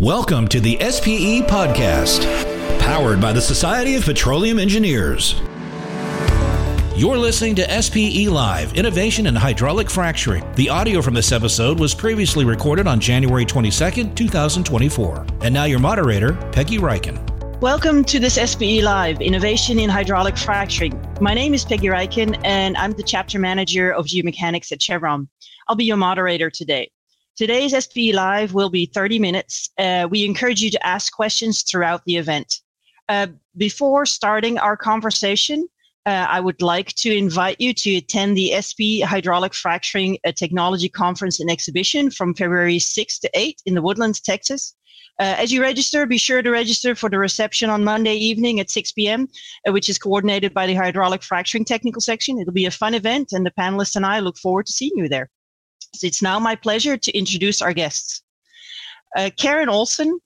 Welcome to the SPE Podcast, powered by the Society of Petroleum Engineers. You're listening to SPE Live Innovation in Hydraulic Fracturing. The audio from this episode was previously recorded on January 22nd, 2024. And now your moderator, Peggy Rijken. Welcome to this SPE Live Innovation in Hydraulic Fracturing. My name is Peggy Rijken, and I'm the chapter manager of geomechanics at Chevron. I'll be your moderator today. Today's SPE Live will be 30 minutes. Uh, we encourage you to ask questions throughout the event. Uh, before starting our conversation, uh, I would like to invite you to attend the SPE Hydraulic Fracturing uh, Technology Conference and Exhibition from February 6 to 8 in the Woodlands, Texas. Uh, as you register, be sure to register for the reception on Monday evening at 6 p.m., uh, which is coordinated by the Hydraulic Fracturing Technical Section. It'll be a fun event, and the panelists and I look forward to seeing you there. It's now my pleasure to introduce our guests. Uh, Karen Olson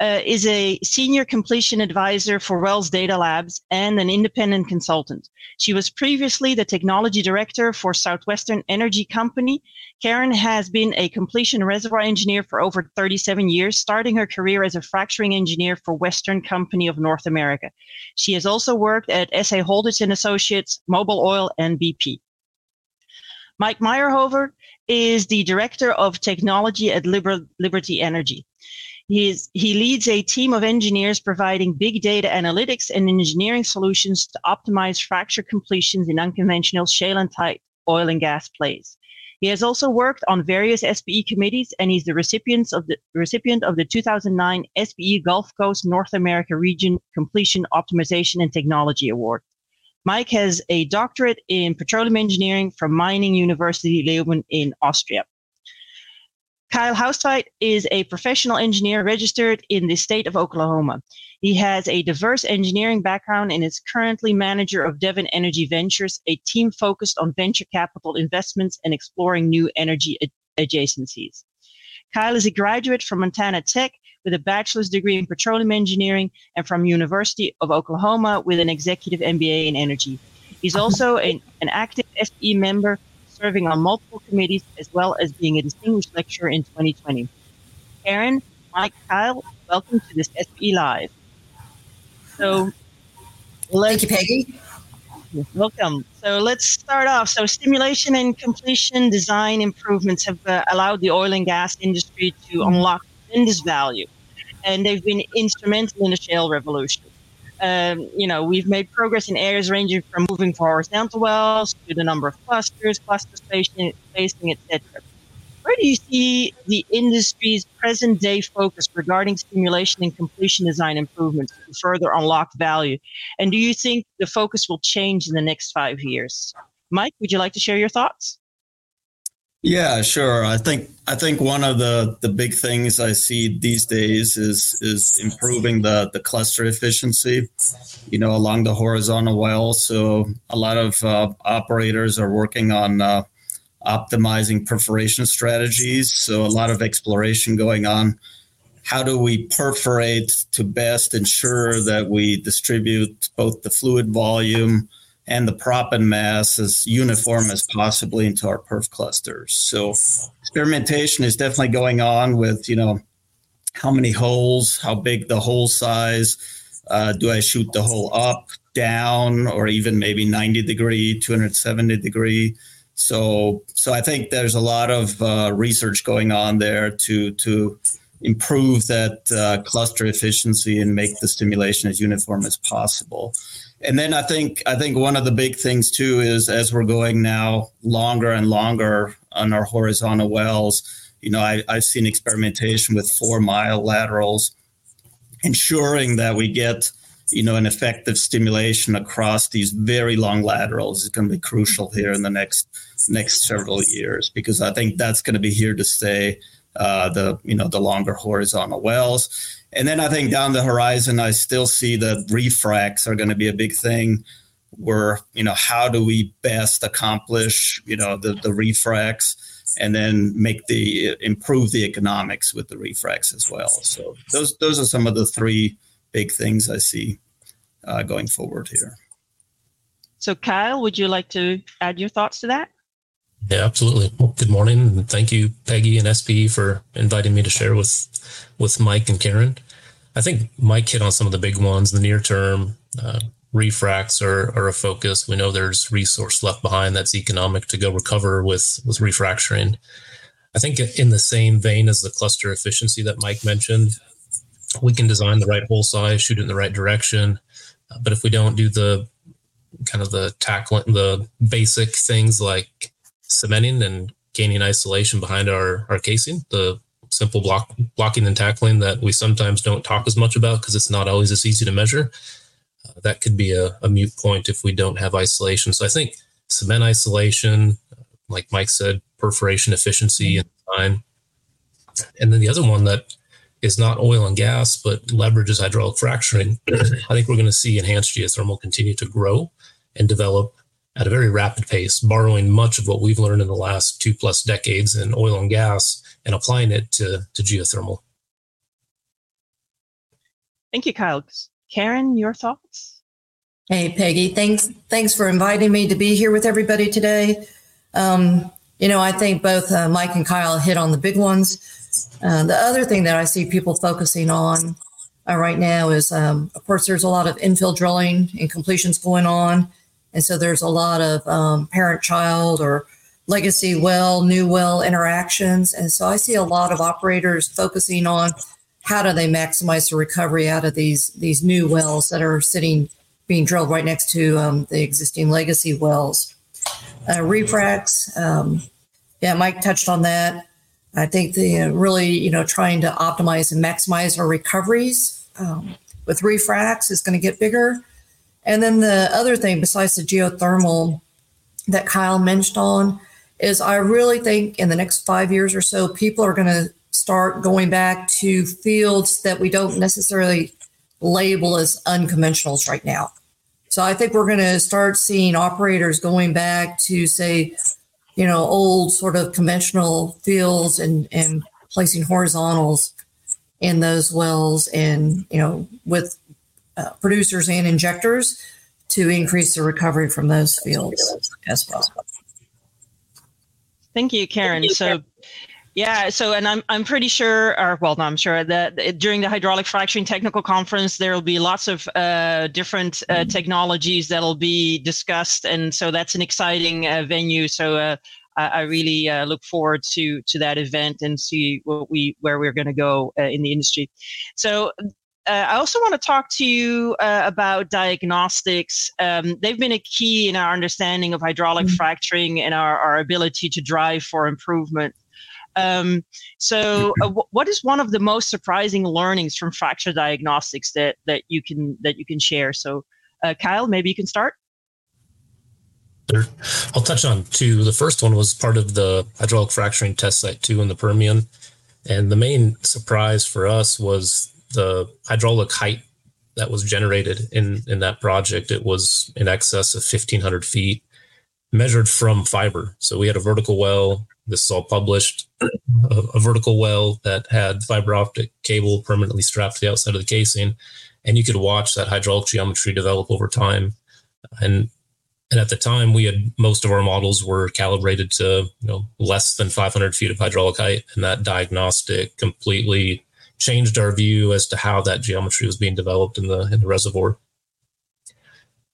uh, is a senior completion advisor for Wells Data Labs and an independent consultant. She was previously the technology director for Southwestern Energy Company. Karen has been a completion reservoir engineer for over 37 years, starting her career as a fracturing engineer for Western Company of North America. She has also worked at SA Holditch and Associates, Mobil Oil, and BP. Mike Mayerhofer is the director of technology at Liber- Liberty Energy. He, is, he leads a team of engineers providing big data analytics and engineering solutions to optimize fracture completions in unconventional shale and tight oil and gas plays. He has also worked on various SPE committees and he's the recipient of the recipient of the 2009 SPE Gulf Coast North America Region Completion Optimization and Technology Award. Mike has a doctorate in petroleum engineering from Mining University Leoben in Austria. Kyle Haustveit is a professional engineer registered in the state of Oklahoma. He has a diverse engineering background and is currently manager of Devon Energy Ventures, a team focused on venture capital investments and exploring new energy ad- adjacencies. Kyle is a graduate from Montana Tech with a bachelor's degree in petroleum engineering and from University of Oklahoma with an executive MBA in energy. He's also an, an active SPE member, serving on multiple committees as well as being a distinguished lecturer in 2020. Aaron, Mike, Kyle, welcome to this SPE Live. So, thank you, Peggy. Welcome. So let's start off. So stimulation and completion design improvements have uh, allowed the oil and gas industry to unlock tremendous value and they've been instrumental in the shale revolution. Um, you know, we've made progress in areas ranging from moving from horizontal wells to the number of clusters, cluster spacing, spacing etc. Where do you see the industry's present day focus regarding stimulation and completion design improvements to further unlock value? And do you think the focus will change in the next five years? Mike, would you like to share your thoughts? Yeah, sure. I think I think one of the the big things I see these days is is improving the the cluster efficiency. You know, along the horizontal well. So a lot of uh, operators are working on uh, optimizing perforation strategies. So a lot of exploration going on. How do we perforate to best ensure that we distribute both the fluid volume and the proppant mass as uniform as possibly into our perf clusters. So experimentation is definitely going on with, you know, how many holes, how big the hole size, uh, do I shoot the hole up, down, or even maybe 90 degree, 270 degree? So, so I think there's a lot of uh, research going on there to to improve that uh, cluster efficiency and make the stimulation as uniform as possible. And then I think I think one of the big things too is as we're going now longer and longer on our horizontal wells, you know, I, I've seen experimentation with four mile laterals, ensuring that we get you know an effective stimulation across these very long laterals is going to be crucial here in the next next several years because I think that's going to be here to stay. Uh, the you know the longer horizontal wells and then I think down the horizon, I still see that refracts are going to be a big thing. Where you know how do we best accomplish you know the the refracts and then make the improve the economics with the refracts as well. So those those are some of the three big things I see uh, going forward here. So Kyle, would you like to add your thoughts to that? Yeah, absolutely. Well, good morning, and thank you, Peggy and SPE, for inviting me to share with with Mike and Karen. I think Mike hit on some of the big ones. The near term uh, refracts are, are a focus. We know there's resource left behind that's economic to go recover with with refracturing. I think in the same vein as the cluster efficiency that Mike mentioned, we can design the right hole size, shoot it in the right direction, but if we don't do the kind of the tackling the basic things like cementing and gaining isolation behind our, our casing, the simple block blocking and tackling that we sometimes don't talk as much about because it's not always as easy to measure. Uh, that could be a, a mute point if we don't have isolation. So I think cement isolation, like Mike said, perforation efficiency and time. And then the other one that is not oil and gas, but leverages hydraulic fracturing. I think we're going to see enhanced geothermal continue to grow and develop at a very rapid pace, borrowing much of what we've learned in the last two plus decades in oil and gas and applying it to, to geothermal. Thank you, Kyle. Karen, your thoughts? Hey, Peggy. Thanks. Thanks for inviting me to be here with everybody today. Um, you know, I think both uh, Mike and Kyle hit on the big ones. Uh, the other thing that I see people focusing on uh, right now is, um, of course, there's a lot of infill drilling and completions going on. And so there's a lot of um, parent child or legacy well, new well interactions. And so I see a lot of operators focusing on how do they maximize the recovery out of these, these new wells that are sitting, being drilled right next to um, the existing legacy wells. Uh, refracts, um, yeah, Mike touched on that. I think the uh, really, you know, trying to optimize and maximize our recoveries um, with refracts is going to get bigger. And then the other thing, besides the geothermal that Kyle mentioned on, is I really think in the next five years or so, people are going to start going back to fields that we don't necessarily label as unconventionals right now. So I think we're going to start seeing operators going back to say, you know, old sort of conventional fields and and placing horizontals in those wells and you know with uh, producers and injectors to increase the recovery from those fields as well. Thank you, Karen. So, yeah, so and I'm I'm pretty sure, or well, no, I'm sure that during the hydraulic fracturing technical conference, there will be lots of uh, different uh, mm-hmm. technologies that'll be discussed, and so that's an exciting uh, venue. So uh, I, I, really uh, look forward to to that event and see what we where we're going to go uh, in the industry. So uh, I also want to talk to you uh, about diagnostics. Um, they've been a key in our understanding of hydraulic mm-hmm. fracturing and our, our ability to drive for improvement. Um, so, uh, w- what is one of the most surprising learnings from fracture diagnostics that that you can that you can share? So, uh, Kyle, maybe you can start. I'll touch on two. The first one was part of the hydraulic fracturing test site two in the Permian, and the main surprise for us was the hydraulic height that was generated in in that project it was in excess of 1500 feet measured from fiber. So we had a vertical well this is all published a, a, vertical well that had fiber optic cable permanently strapped to the outside of the casing and you could watch that hydraulic geometry develop over time. And and at the time we had most of our models were calibrated to you know less than 500 feet of hydraulic height and that diagnostic completely changed our view as to how that geometry was being developed in the in the reservoir.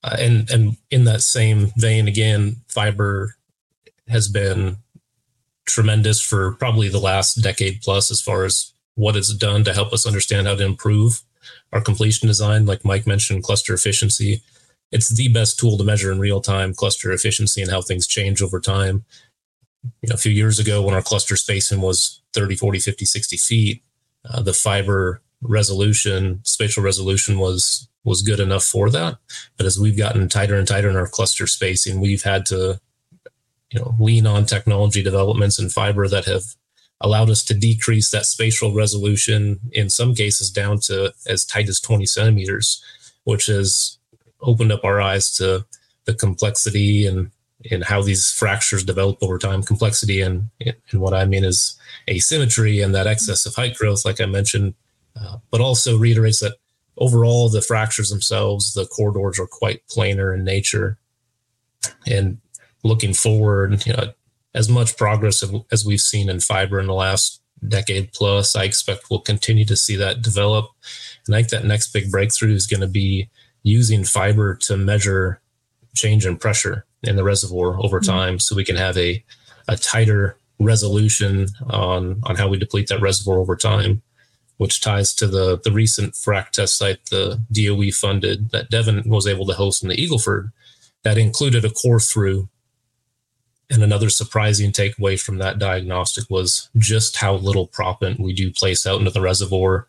Uh, and and in that same vein, again, fiber has been tremendous for probably the last decade plus as far as what it's done to help us understand how to improve our completion design. Like Mike mentioned, cluster efficiency. It's the best tool to measure in real time cluster efficiency and how things change over time. You know, a few years ago when our cluster spacing was 30, 40, 50, 60 feet, uh, the fiber resolution, spatial resolution was was good enough for that. But as we've gotten tighter and tighter in our cluster spacing, we've had to, you know, lean on technology developments in fiber that have allowed us to decrease that spatial resolution in some cases down to as tight as 20 centimeters, which has opened up our eyes to the complexity and in how these fractures develop over time. Complexity and and what I mean is asymmetry and that excess of height growth, like I mentioned, uh, but also reiterates that overall the fractures themselves, the corridors are quite planar in nature. And looking forward, you know, as much progress as we've seen in fiber in the last decade plus. I expect we'll continue to see that develop. And I think that next big breakthrough is going to be using fiber to measure change in pressure in the reservoir over mm-hmm. time so we can have a, a tighter resolution on, on how we deplete that reservoir over time, which ties to the, the recent frac test site the DOE funded that Devon was able to host in the Eagleford that included a core through and another surprising takeaway from that diagnostic was just how little proppant we do place out into the reservoir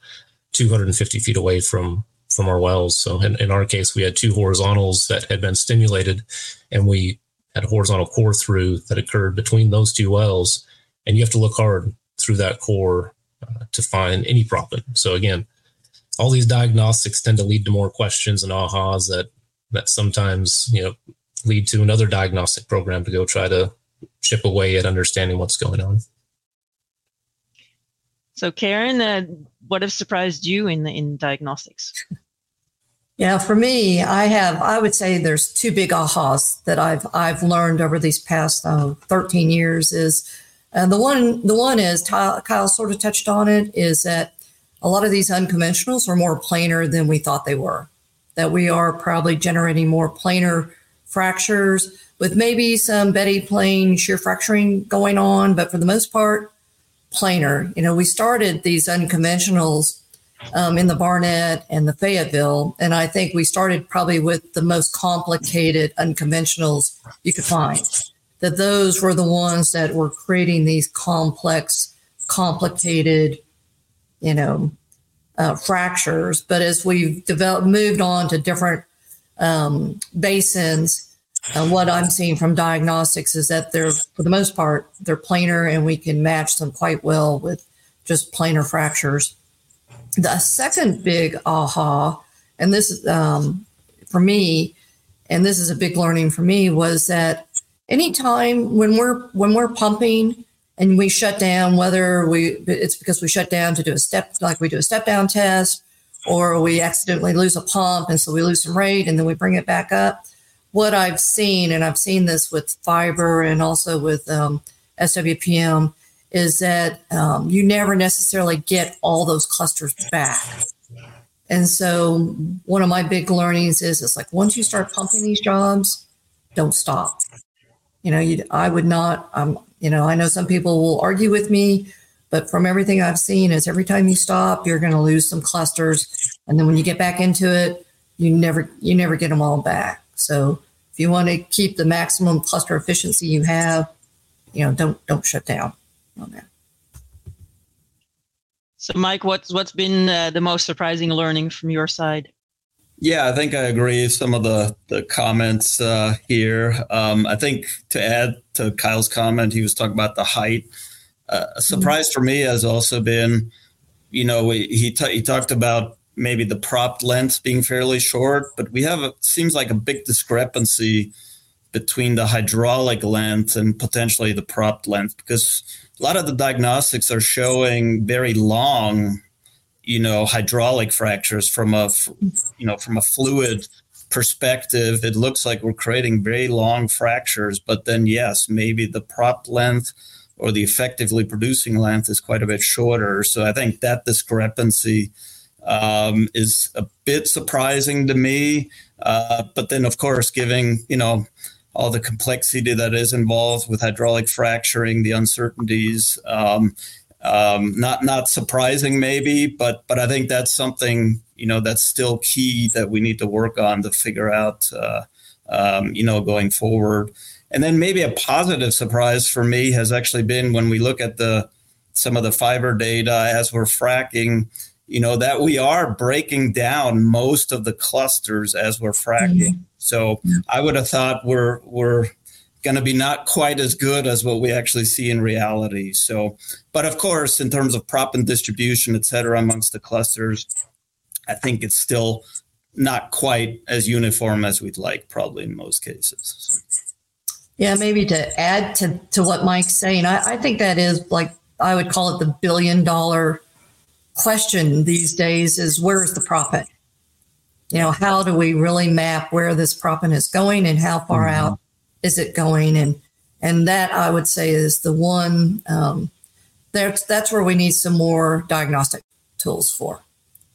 250 feet away from from our wells. So in, in our case, we had two horizontals that had been stimulated and we had a horizontal core through that occurred between those two wells. And you have to look hard through that core uh, to find any proppant. So again, all these diagnostics tend to lead to more questions and ahas that that sometimes you know lead to another diagnostic program to go try to chip away at understanding what's going on. So, Karen, uh, what have surprised you in in diagnostics? Yeah, for me, I have. I would say there's two big ahas that I've I've learned over these past uh, 13 years. Is uh, the one the one is Kyle, Kyle sort of touched on it. Is that a lot of these unconventionals are more planar than we thought they were. That we are probably generating more planar fractures with maybe some bedding plane shear fracturing going on, but for the most part, planar. You know, we started these unconventionals um, in the Barnett and the Fayetteville, and I think we started probably with the most complicated unconventionals you could find. That those were the ones that were creating these complex, complicated, you know, uh, fractures. But as we've developed, moved on to different um, basins, uh, what I'm seeing from diagnostics is that they're, for the most part, they're planar and we can match them quite well with just planar fractures. The second big aha, and this is um, for me, and this is a big learning for me, was that anytime when we're when we're pumping and we shut down, whether we it's because we shut down to do a step like we do a step down test, or we accidentally lose a pump and so we lose some rate and then we bring it back up what I've seen, and I've seen this with fiber and also with um, SWPM, is that um, you never necessarily get all those clusters back. And so one of my big learnings is it's like once you start pumping these jobs, don't stop. You know, you, I would not. Um, you know, I know some people will argue with me, but from everything I've seen, is every time you stop, you're going to lose some clusters, and then when you get back into it, you never you never get them all back. So if you want to keep the maximum cluster efficiency you have, you know, don't don't shut down on that. So, Mike, what's what's been uh, the most surprising learning from your side? Yeah, I think I agree. Some of the the comments uh, here. Um, I think to add to Kyle's comment, he was talking about the height. Uh, a surprise mm-hmm. for me has also been, you know, we, he t- he talked about maybe the prop length being fairly short, but we have a seems like a big discrepancy between the hydraulic length and potentially the prop length because a lot of the diagnostics are showing very long, you know, hydraulic fractures from a you know from a fluid perspective. It looks like we're creating very long fractures, but then yes, maybe the prop length or the effectively producing length is quite a bit shorter. So I think that discrepancy um, is a bit surprising to me. Uh, but then, of course, giving you know all the complexity that is involved with hydraulic fracturing, the uncertainties, um, um, not not surprising maybe, but but I think that's something you know that's still key that we need to work on to figure out uh, um, you know going forward. And then maybe a positive surprise for me has actually been when we look at the some of the fiber data as we're fracking you know that we are breaking down most of the clusters as we're fracking. Mm-hmm. So I would have thought we're we're going to be not quite as good as what we actually see in reality. So, but of course, in terms of proppant distribution, et cetera, amongst the clusters, I think it's still not quite as uniform as we'd like, probably in most cases. Yeah, maybe to add to, to what Mike's saying, I, I think that is like I would call it the billion dollar question these days is where is the proppant? You know, how do we really map where this proppant is going and how far mm-hmm. out is it going? And And that I would say is the one um, that's that's where we need some more diagnostic tools for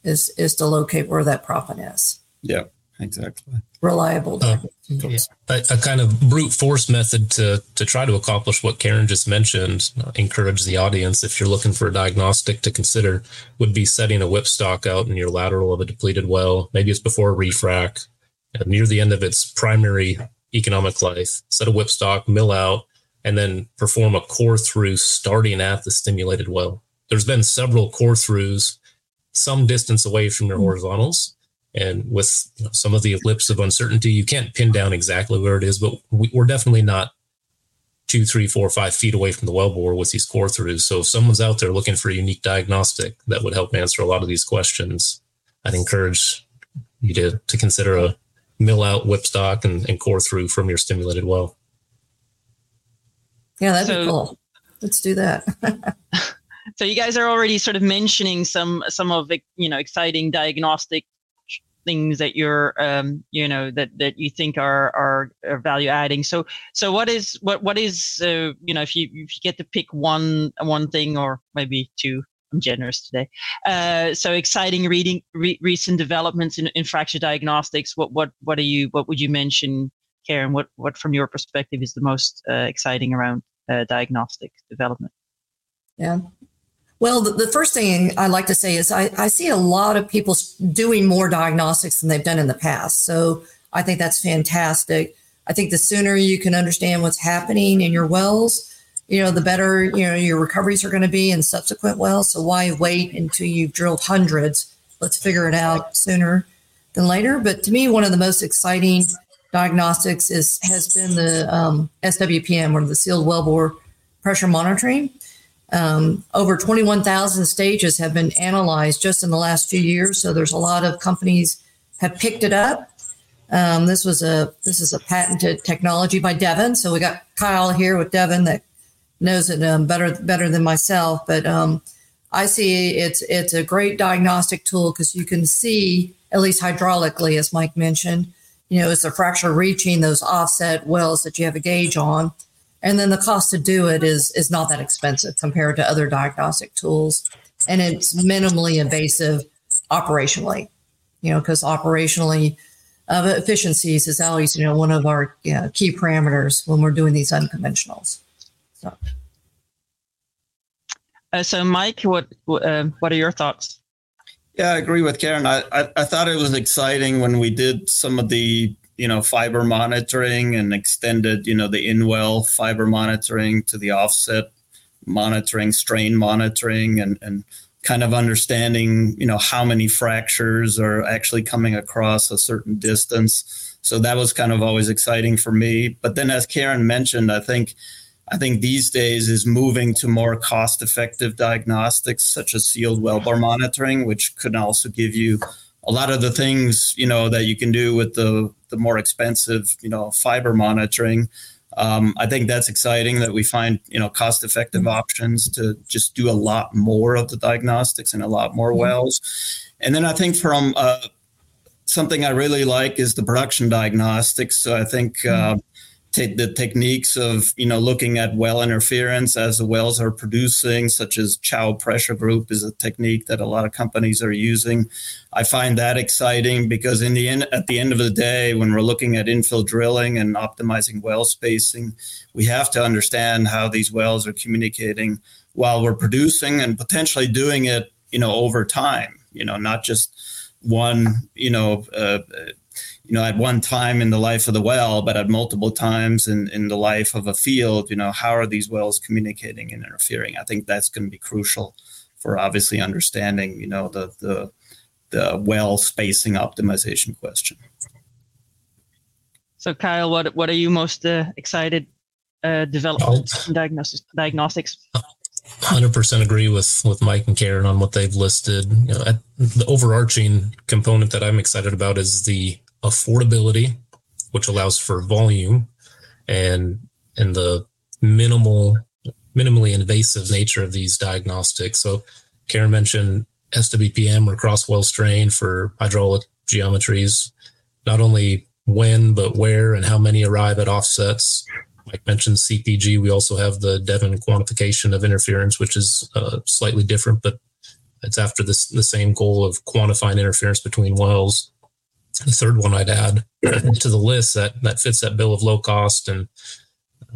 is is to locate where that proppant is. Yeah, exactly. Reliable. Uh, yeah. a, a, kind of brute force method to to try to accomplish what Karen just mentioned. Uh, encourage the audience if you're looking for a diagnostic to consider would be setting a whipstock out in your lateral of a depleted well. Maybe it's before a refrac, uh, near the end of its primary economic life. Set a whipstock, mill out, and then perform a core through starting at the stimulated well. There's been several core throughs some distance away from your hmm. horizontals. And with you know, some of the ellipse of uncertainty, you can't pin down exactly where it is, but we, are definitely not two, three, four, five feet away from the wellbore with these core throughs. So if someone's out there looking for a unique diagnostic that would help answer a lot of these questions, I'd encourage you to, to consider a mill out whipstock and, and core through from your stimulated well. Yeah, that'd so, be cool. Let's do that. so you guys are already sort of mentioning some some of the you know exciting diagnostic things that you're um, you know that that you think are are, are value adding so so what is what what is uh, you know if you if you get to pick one one thing or maybe two I'm generous today. Uh, so exciting reading re- recent developments in, in fracture diagnostics. What what what are you what would you mention, Karen? What what from your perspective is the most uh, exciting around uh, diagnostic development? Yeah. Well, the, the, first thing I like to say is I, I see a lot of people doing more diagnostics than they've done in the past. So I think that's fantastic. I think the sooner you can understand what's happening in your wells, you know, the better, you know, your recoveries are going to be in subsequent wells. So why wait until you've drilled hundreds? Let's figure it out sooner than later. But to me, one of the most exciting diagnostics is has been the um, SWPM or the sealed wellbore pressure monitoring. Um, over 21,000 stages have been analyzed just in the last few years. So there's a lot of companies have picked it up. Um, this was a this is a patented technology by Devon. So we got Kyle here with Devon that knows it um, better better than myself. But um, I see it's it's a great diagnostic tool because you can see at least hydraulically, as Mike mentioned, you know, is the fracture reaching those offset wells that you have a gauge on? And then the cost to do it is is not that expensive compared to other diagnostic tools. And it's minimally invasive operationally, you know, because operationally uh, efficiencies is always, you know, one of our you know, key parameters when we're doing these unconventionals. So. Uh, so, Mike, what uh, what are your thoughts? Yeah, I agree with Karen. I, I, I thought it was exciting when we did some of the you know fiber monitoring and extended you know the in-well fiber monitoring to the offset monitoring, strain monitoring, and and kind of understanding you know how many fractures are actually coming across a certain distance. So that was kind of always exciting for me. But then, as Karen mentioned, I think I think these days is moving to more cost effective diagnostics such as sealed wellbore monitoring, which could also give you a lot of the things, you know, that you can do with the, the more expensive, you know, fiber monitoring. Um, I think that's exciting that we find, you know, cost effective options to just do a lot more of the diagnostics and a lot more mm-hmm. wells. And then I think from uh, something I really like is the production diagnostics. So I think uh, the techniques of you know looking at well interference as the wells are producing, such as Chow pressure group, is a technique that a lot of companies are using. I find that exciting because in the end, at the end of the day, when we're looking at infill drilling and optimizing well spacing, we have to understand how these wells are communicating while we're producing and potentially doing it, you know, over time. You know, not just one, you know, uh, you know, at one time in the life of the well, but at multiple times in, in the life of a field, you know, how are these wells communicating and interfering? I think that's going to be crucial for obviously understanding, you know, the the the well spacing optimization question. So, Kyle, what what are you most uh, excited uh, development diagnostics diagnostics? 100% agree with with Mike and Karen on what they've listed. You know, the overarching component that I'm excited about is the affordability, which allows for volume and and the minimal minimally invasive nature of these diagnostics. So Karen mentioned SWPM or cross well strain for hydraulic geometries, not only when, but where and how many arrive at offsets. Mike mentioned CPG. We also have the Devon quantification of interference, which is uh, slightly different, but it's after this the same goal of quantifying interference between wells. The third one I'd add to the list that that fits that bill of low cost and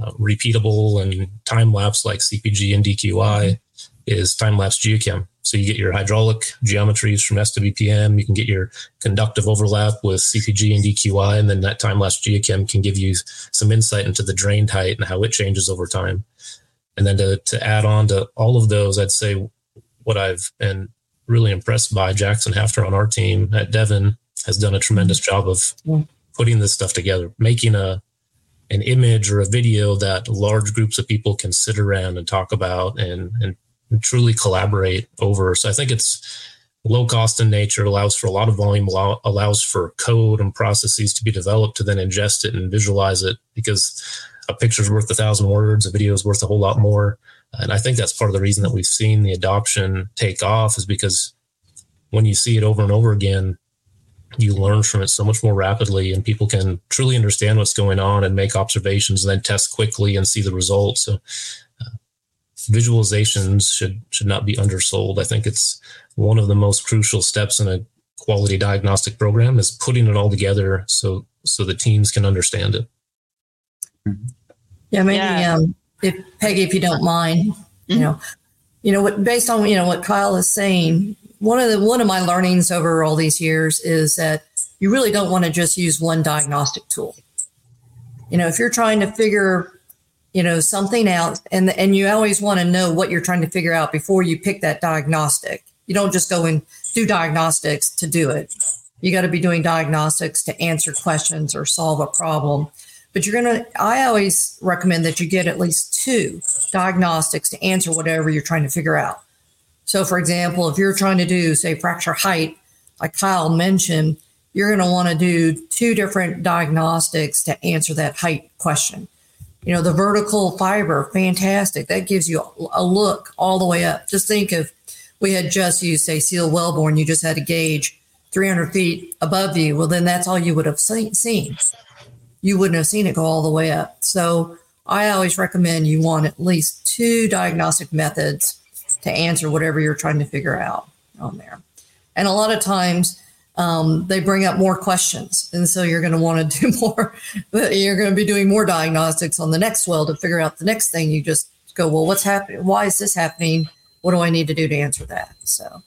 uh, repeatable and time lapse like CPG and DQI is time lapse geochem. So you get your hydraulic geometries from SWPM. You can get your conductive overlap with CPG and DQI, and then that time lapse geochem can give you some insight into the drained height and how it changes over time. And then to, to add on to all of those, I'd say what I've been really impressed by Jackson Hafter on our team at Devon has done a tremendous job of putting this stuff together, making a an image or a video that large groups of people can sit around and talk about and, and truly collaborate over. So I think it's low cost in nature, allows for a lot of volume, allows for code and processes to be developed to then ingest it and visualize it because a picture's worth a thousand words, a video is worth a whole lot more. And I think that's part of the reason that we've seen the adoption take off is because when you see it over and over again, you learn from it so much more rapidly and people can truly understand what's going on and make observations and then test quickly and see the results. So uh, visualizations should should not be undersold. I think it's one of the most crucial steps in a quality diagnostic program is putting it all together so so the teams can understand it. Yeah, maybe yeah. Um, if Peggy, if you don't mind, mm-hmm. you know, you know what based on you know what Kyle is saying, one of the one of my learnings over all these years is that you really don't want to just use one diagnostic tool. You know, if you're trying to figure, you know, something out, and and you always want to know what you're trying to figure out before you pick that diagnostic. You don't just go and do diagnostics to do it. You got to be doing diagnostics to answer questions or solve a problem. But you're going to, I always recommend that you get at least two diagnostics to answer whatever you're trying to figure out. So, for example, if you're trying to do, say, fracture height, like Kyle mentioned, you're going to want to do two different diagnostics to answer that height question. You know, the vertical fiber, fantastic. That gives you a look all the way up. Just think if we had just used, say, seal wellbore, you just had a gauge 300 feet above you. Well, then that's all you would have seen. You wouldn't have seen it go all the way up. So I always recommend you want at least two diagnostic methods to answer whatever you're trying to figure out on there. And a lot of times um, they bring up more questions. And so you're going to want to do more, you're going to be doing more diagnostics on the next well to figure out the next thing. You just go, well, what's happening? Why is this happening? What do I need to do to answer that? So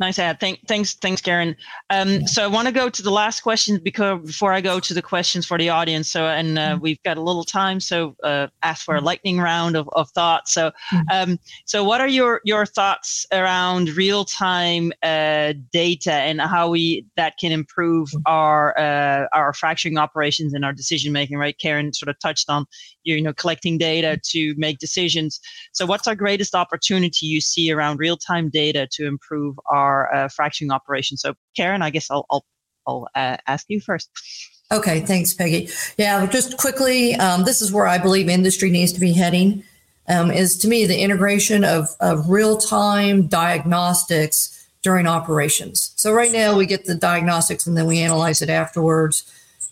Nice ad. Thank, thanks, thanks, Karen. Um, so I want to go to the last question because before I go to the questions for the audience. So and uh, mm-hmm. we've got a little time, so uh, ask for a mm-hmm. lightning round of, of thoughts. So, mm-hmm. um, so what are your your thoughts around real time uh, data and how we that can improve our uh, our fracturing operations and our decision making? Right, Karen sort of touched on you know collecting data to make decisions. So, what's our greatest opportunity you see around real time data to improve our uh, fracturing operation. So, Karen, I guess I'll I'll, I'll uh, ask you first. Okay, thanks, Peggy. Yeah, just quickly, um, this is where I believe industry needs to be heading. Um, is to me the integration of, of real time diagnostics during operations. So right now we get the diagnostics and then we analyze it afterwards.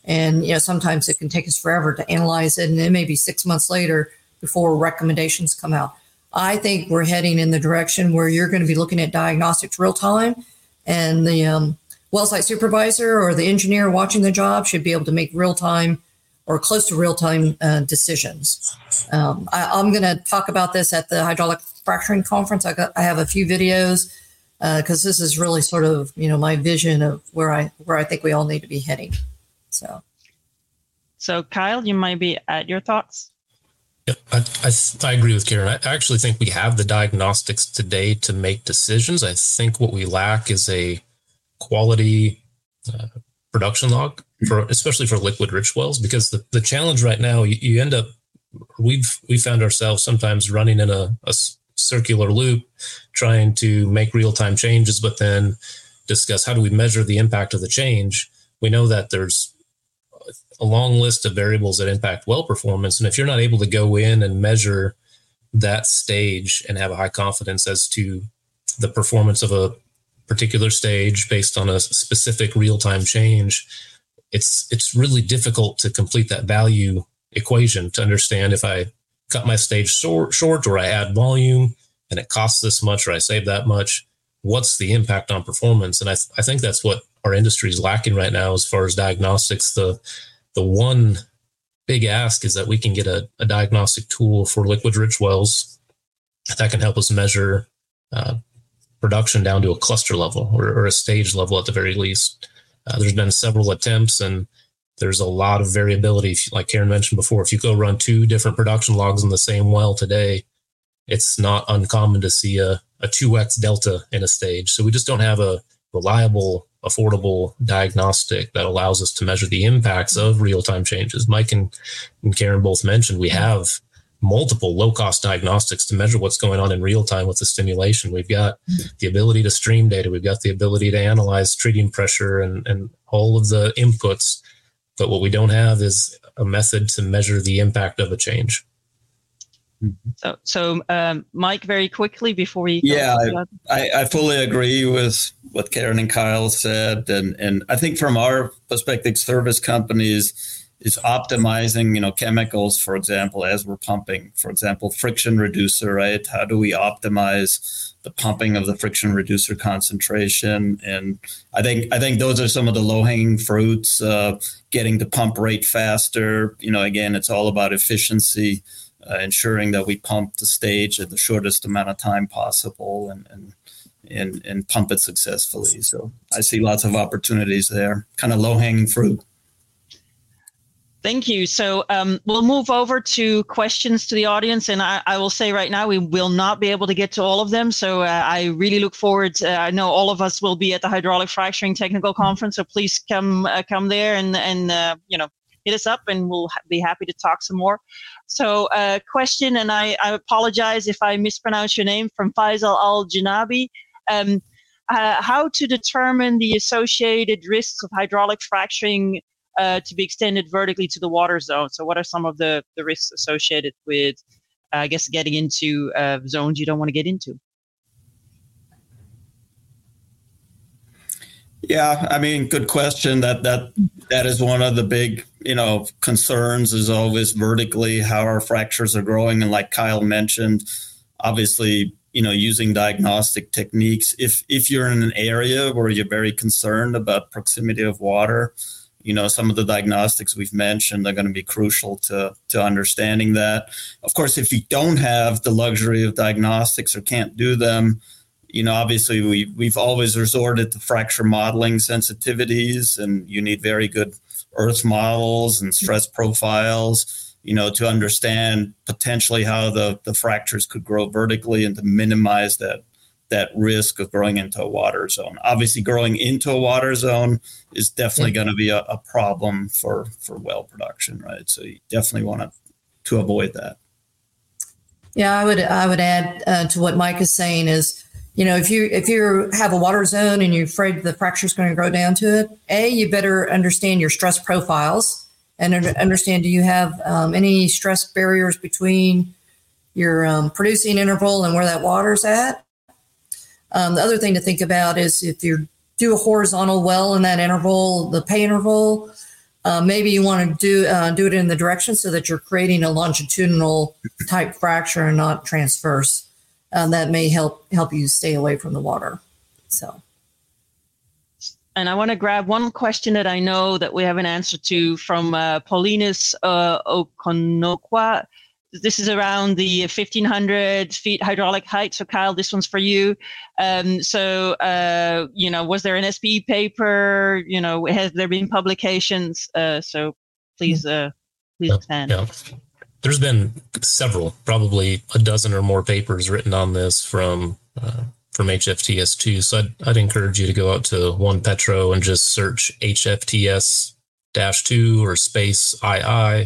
And you know sometimes it can take us forever to analyze it, and it may be six months later before recommendations come out. I think we're heading in the direction where you're going to be looking at diagnostics real time, and the um, well site supervisor or the engineer watching the job should be able to make real time or close to real time uh, decisions. Um, I, am going to talk about this at the hydraulic fracturing conference. I, got, I have a few videos because uh, this is really sort of you know my vision of where I where I think we all need to be heading. So, so Kyle, you might be at your thoughts. Yeah, I, I, I, agree with Karen. I actually think we have the diagnostics today to make decisions. I think what we lack is a quality uh, production log for, especially for liquid rich wells, because the, the challenge right now, you, you end up, we've, we found ourselves sometimes running in a, a circular loop, trying to make real time changes, but then discuss how do we measure the impact of the change. We know that there's a long list of variables that impact well performance. And if you're not able to go in and measure that stage and have a high confidence as to the performance of a particular stage based on a specific real-time change, it's it's really difficult to complete that value equation to understand if I cut my stage short, short or I add volume and it costs this much or I save that much, what's the impact on performance? And I, th- I think that's what our industry is lacking right now as far as diagnostics. The the one big ask is that we can get a, a diagnostic tool for liquid rich wells that can help us measure uh, production down to a cluster level or, or, a stage level at the very least. Uh, there's been several attempts and there's a lot of variability. Like Karen mentioned before, if you go run two different production logs in the same well today, it's not uncommon to see a, a 2x delta in a stage. So we just don't have a reliable, affordable diagnostic that allows us to measure the impacts of real time changes. Mike and, and Karen both mentioned we have multiple low cost diagnostics to measure what's going on in real time with the stimulation. We've got the ability to stream data, we've got the ability to analyze treating pressure and, and all of the inputs. But what we don't have is a method to measure the impact of a change. So, so um, Mike, very quickly before we yeah, I, I, fully agree with what Karen and Kyle said, and and I think from our perspective, service companies is optimizing, you know, chemicals, for example, as we're pumping, for example, friction reducer, right? How do we optimize the pumping of the friction reducer concentration? And I think I think those are some of the low hanging fruits. Uh, getting the pump rate faster. You know, again, it's all about efficiency uh, ensuring that we pump the stage at the shortest amount of time possible and, and and and pump it successfully. So I see lots of opportunities there, kind of low hanging fruit. Thank you. So um, we'll move over to questions to the audience, and I, I, will say right now we will not be able to get to all of them. So uh, I really look forward. To, uh, I know all of us will be at the hydraulic fracturing technical conference, so please come uh, come there and and uh, you know hit us up, and we'll ha- be happy to talk some more. So, uh, question, and I, I, apologize if I mispronounce your name from Faisal Al Janabi. Um, uh, how to determine the associated risks of hydraulic fracturing uh, to be extended vertically to the water zone? So, what are some of the, the risks associated with, uh, I guess, getting into uh, zones you don't want to get into? Yeah, I mean, good question. That that that is one of the big, you know, concerns is always vertically how our fractures are growing. And like Kyle mentioned, obviously, you know, using diagnostic techniques. If if you're in an area where you're very concerned about proximity of water, you know, some of the diagnostics we've mentioned are going to be crucial to to understanding that. Of course, if you don't have the luxury of diagnostics or can't do them, you know, obviously we we've always resorted to fracture modeling sensitivities, and you need very good earth models and stress profiles, you know, to understand potentially how the the fractures could grow vertically and to minimize that that risk of growing into a water zone. Obviously, growing into a water zone is definitely going to be a, a, problem for for well production, right? So you definitely want to to avoid that. Yeah, I would I would add uh, to what Mike is saying is you know, if you if you have a water zone and you're afraid the fracture is going to grow down to it, a you better understand your stress profiles and understand do you have um, any stress barriers between your um, producing interval and where that water's at. Um, the other thing to think about is if you do a horizontal well in that interval, the pay interval, uh, maybe you want to do uh, do it in the direction so that you're creating a longitudinal type fracture and not transverse um, that may help help you stay away from the water. So. And I want to grab one question that I know that we have an answer to from uh, Paulinus uh, Okonokwa. This is around the 1500 feet hydraulic height. So, Kyle, this one's for you. Um, so, uh, you know, was there an SPE paper? You know, has there been publications? Uh, so, please, uh, please expand. Yeah there's been several, probably a dozen or more papers written on this from uh, from HFTS2. So I'd, I'd encourage you to go out to OnePetro and just search HFTS dash two or space II. Uh,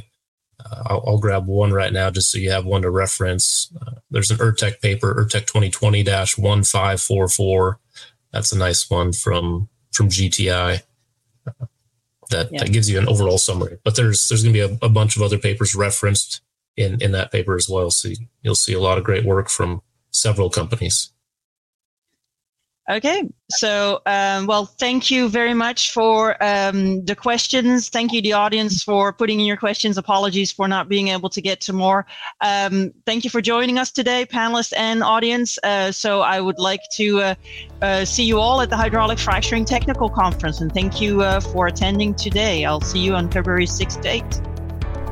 I'll, I'll, grab one right now just so you have one to reference. Uh, there's an URTeC paper, URTeC 2020 1544. That's a nice one from from GTI that, yeah. that gives you an overall summary. But there's there's going to be a, a, bunch of other papers referenced in in that paper as well. So you'll see a lot of great work from several companies. Okay, so um, well, thank you very much for um, the questions. Thank you, the audience, for putting in your questions. Apologies for not being able to get to more. Um, thank you for joining us today, panelists and audience. Uh, so I would like to uh, uh, see you all at the Hydraulic Fracturing Technical Conference, and thank you uh, for attending today. I'll see you on February 6th to 8th.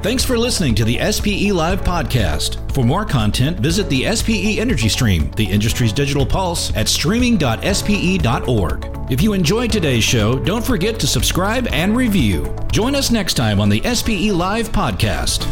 Thanks for listening to the SPE Live podcast. For more content, visit the SPE Energy Stream, the industry's digital pulse, at streaming.spe.org. If you enjoyed today's show, don't forget to subscribe and review. Join us next time on the SPE Live podcast.